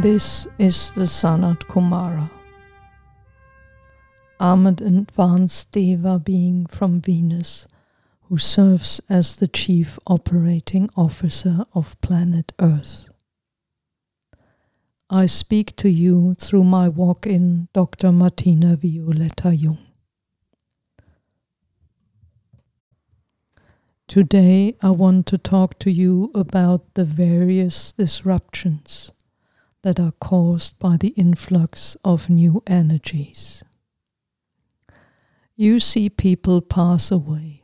This is the Sanat Kumara. An advanced Deva being from Venus who serves as the Chief Operating Officer of planet Earth. I speak to you through my walk in Dr. Martina Violetta Jung. Today, I want to talk to you about the various disruptions that are caused by the influx of new energies. You see people pass away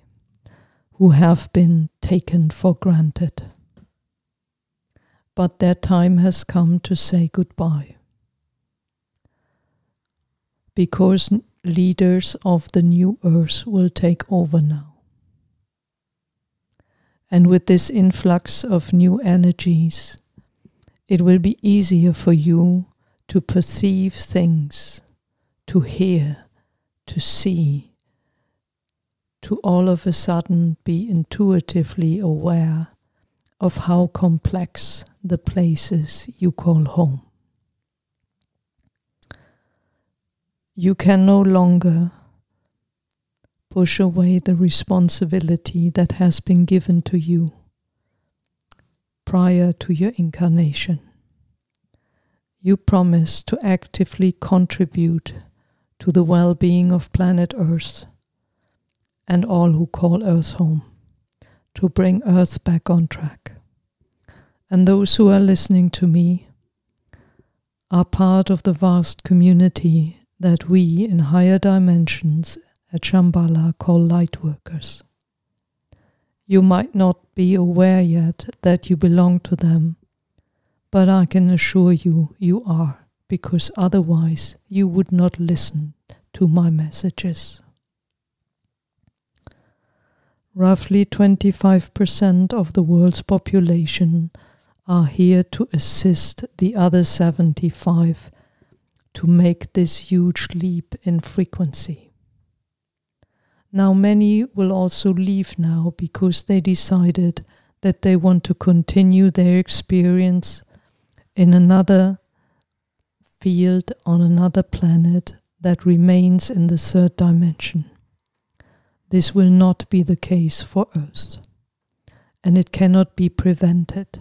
who have been taken for granted, but their time has come to say goodbye. Because leaders of the new earth will take over now. And with this influx of new energies, it will be easier for you to perceive things, to hear, to see, to all of a sudden be intuitively aware of how complex the places you call home. You can no longer push away the responsibility that has been given to you prior to your incarnation. You promise to actively contribute to the well being of planet Earth and all who call Earth home, to bring Earth back on track. And those who are listening to me are part of the vast community that we in higher dimensions at Shambhala call light workers. You might not be aware yet that you belong to them, but I can assure you you are, because otherwise you would not listen to my messages. Roughly 25% of the world's population are here to assist the other 75 to make this huge leap in frequency. Now, many will also leave now because they decided that they want to continue their experience in another field on another planet that remains in the third dimension. This will not be the case for Earth, and it cannot be prevented.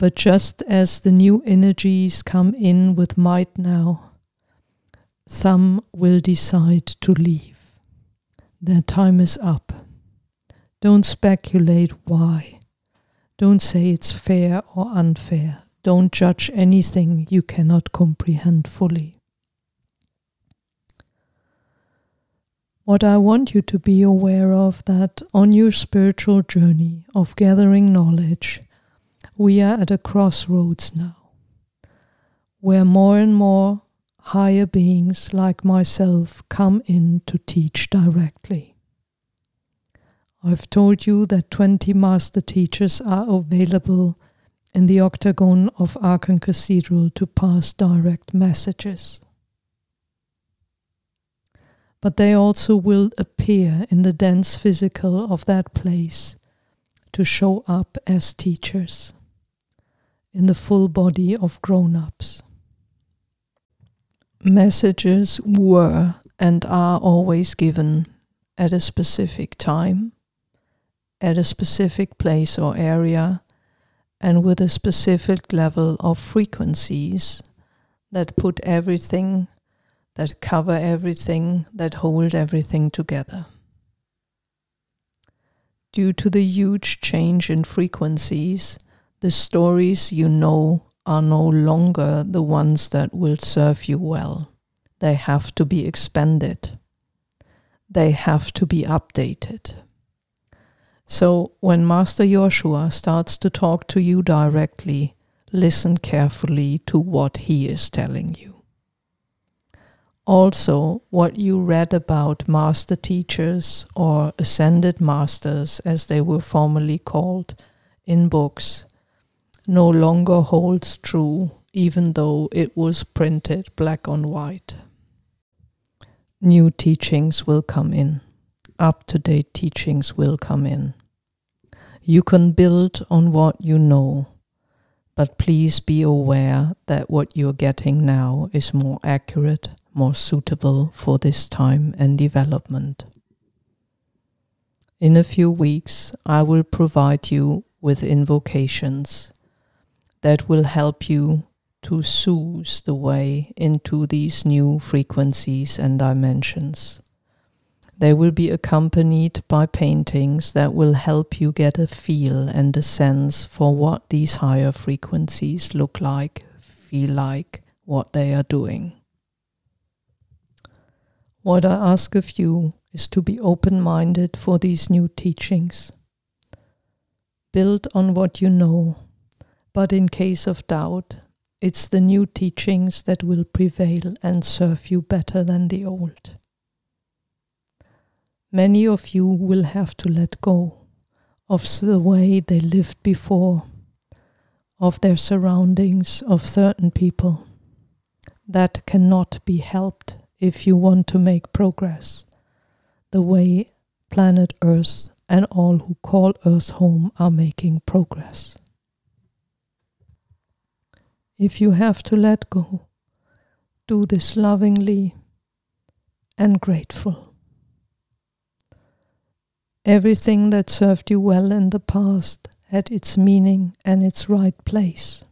But just as the new energies come in with might now, some will decide to leave. Their time is up. Don't speculate why. Don't say it's fair or unfair. Don't judge anything you cannot comprehend fully. What I want you to be aware of that on your spiritual journey of gathering knowledge, we are at a crossroads now, where more and more higher beings like myself come in to teach directly. I've told you that 20 master teachers are available in the octagon of Aachen Cathedral to pass direct messages. But they also will appear in the dense physical of that place to show up as teachers in the full body of grown ups messages were and are always given at a specific time, at a specific place or area, and with a specific level of frequencies that put everything, that cover everything, that hold everything together. Due to the huge change in frequencies, the stories you know are no longer the ones that will serve you well. They have to be expanded. They have to be updated. So when Master Joshua starts to talk to you directly, listen carefully to what he is telling you. Also, what you read about master teachers or ascended masters, as they were formerly called, in books no longer holds true, even though it was printed black on white. New teachings will come in, up to date teachings will come in. You can build on what you know. But please be aware that what you're getting now is more accurate, more suitable for this time and development. In a few weeks, I will provide you with invocations that will help you to soothe the way into these new frequencies and dimensions. They will be accompanied by paintings that will help you get a feel and a sense for what these higher frequencies look like, feel like, what they are doing. What I ask of you is to be open minded for these new teachings. Build on what you know, but in case of doubt, it's the new teachings that will prevail and serve you better than the old. Many of you will have to let go of the way they lived before, of their surroundings, of certain people. That cannot be helped if you want to make progress, the way planet Earth and all who call Earth home are making progress. If you have to let go, do this lovingly and grateful. Everything that served you well in the past had its meaning and its right place.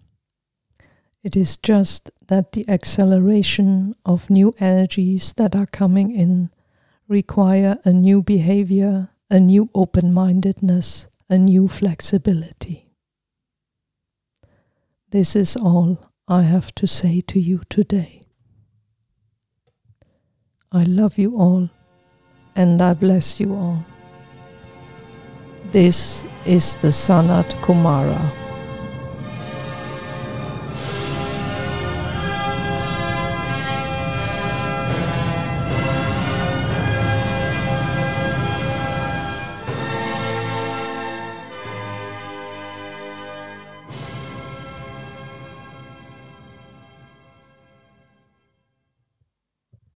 It is just that the acceleration of new energies that are coming in require a new behavior, a new open mindedness, a new flexibility. This is all I have to say to you today. I love you all and I bless you all. This is the Sanat Kumara